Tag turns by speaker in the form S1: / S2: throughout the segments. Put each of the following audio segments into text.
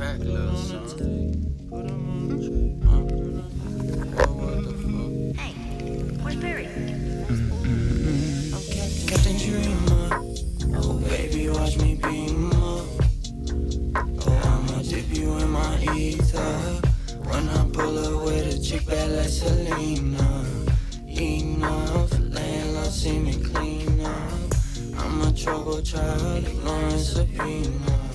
S1: track, little son. Put him on the track. Hey, where's Perry? Captain Dreamer. Oh, baby, watch me. Oh, I'ma dip you in my ether. Pull up with a bad like Selena. Enough, see me clean up. I'm a trouble child, ignoring subpoena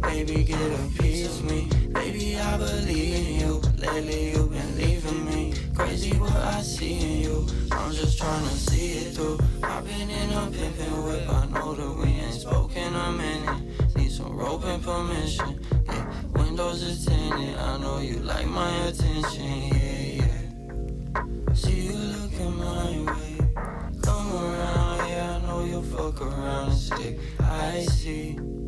S1: baby, get a piece of me. Baby, I believe in you. Lately, you've been leaving me. Crazy what I see in you. I'm just trying to see it through. I've been in a pimpin' whip. I know that we ain't spoken a minute. Need some rope and permission. Yeah, windows is tinted. I know you like my attention. Yeah, yeah. See you looking my way. Come around, yeah, I know you'll fuck around and stick. I see.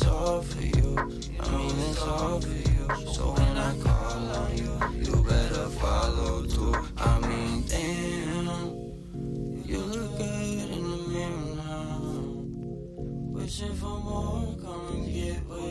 S1: Do all for you. I mean, it's all for you. So when I call on you, you better follow through. I mean, damn. You look good in the mirror now. Wishing for more, come and get with